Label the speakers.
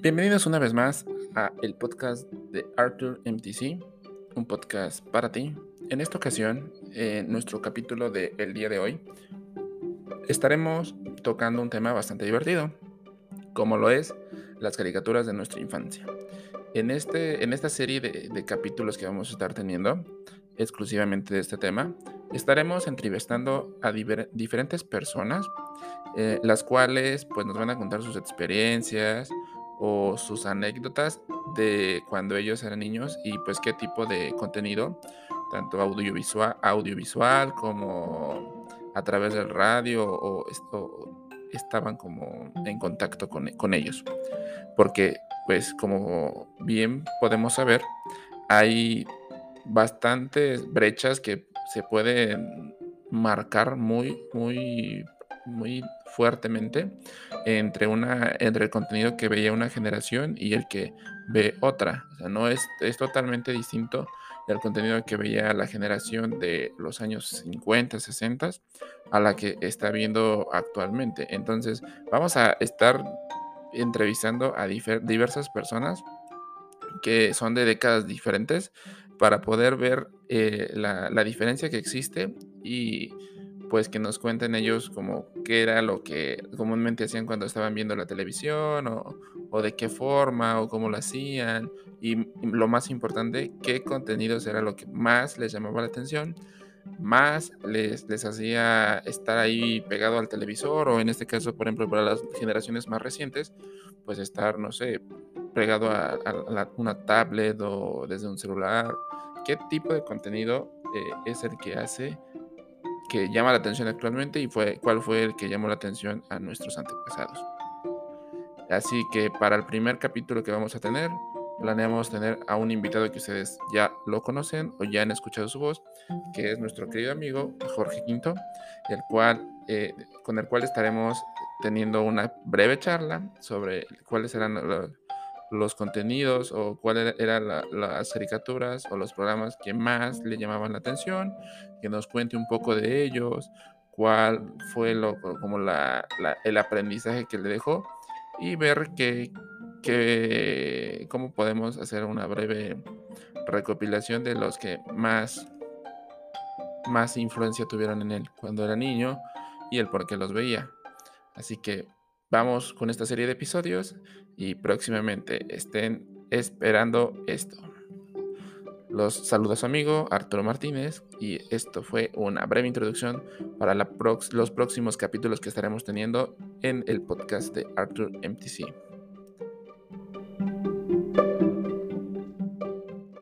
Speaker 1: Bienvenidos una vez más a el podcast de Arthur MTC, un podcast para ti. En esta ocasión, en nuestro capítulo del día de hoy, estaremos tocando un tema bastante divertido, como lo es las caricaturas de nuestra infancia. En, este, en esta serie de, capítulos que vamos a estar teniendo, exclusivamente de este tema, estaremos entrevistando a diferentes personas, eh, las cuales pues, nos van a contar sus experiencias, o sus anécdotas de cuando ellos eran niños y pues qué tipo de contenido, tanto audiovisual, audiovisual como a través del radio o, estaban como en contacto con, con ellos. Porque pues como bien podemos saber, hay bastantes brechas que se pueden marcar muy, muy muy fuertemente entre, una, entre el contenido que veía una generación y el que ve otra. O sea, no es, es totalmente distinto el contenido que veía la generación de los años 50, 60 a la que está viendo actualmente. Entonces, vamos a estar entrevistando a diversas personas que son de décadas diferentes para poder ver eh, la diferencia que existe y pues que nos cuenten ellos como qué era lo que comúnmente hacían cuando estaban viendo la televisión o, de qué forma o cómo lo hacían y, lo más importante, qué contenidos era lo que más les llamaba la atención, más les, les hacía estar ahí pegado al televisor o en este caso, por ejemplo, para las generaciones más recientes, pues estar, no sé, pegado a, una tablet o desde un celular. ¿Qué tipo de contenido eh, es el que hace que llama la atención actualmente y fue, cuál fue el que llamó la atención a nuestros antepasados. Así que para el primer capítulo que vamos a tener, planeamos tener a un invitado que ustedes ya lo conocen o ya han escuchado su voz, que es nuestro querido amigo Jorge Quinto, el cual, eh, con el cual estaremos teniendo una breve charla sobre cuáles serán los, los contenidos o cuáles eran las caricaturas o los programas que más le llamaban la atención, que nos cuente un poco de ellos, cuál fue lo, como la, el aprendizaje que le dejó y ver que, que, cómo podemos hacer una breve recopilación de los que más, más influencia tuvieron en él cuando era niño y el por qué los veía. Así que vamos con esta serie de episodios y próximamente estén esperando esto. Los saludos amigo Arturo Martínez y esto fue una breve introducción para los próximos capítulos que estaremos teniendo en el podcast de Arthur MTC.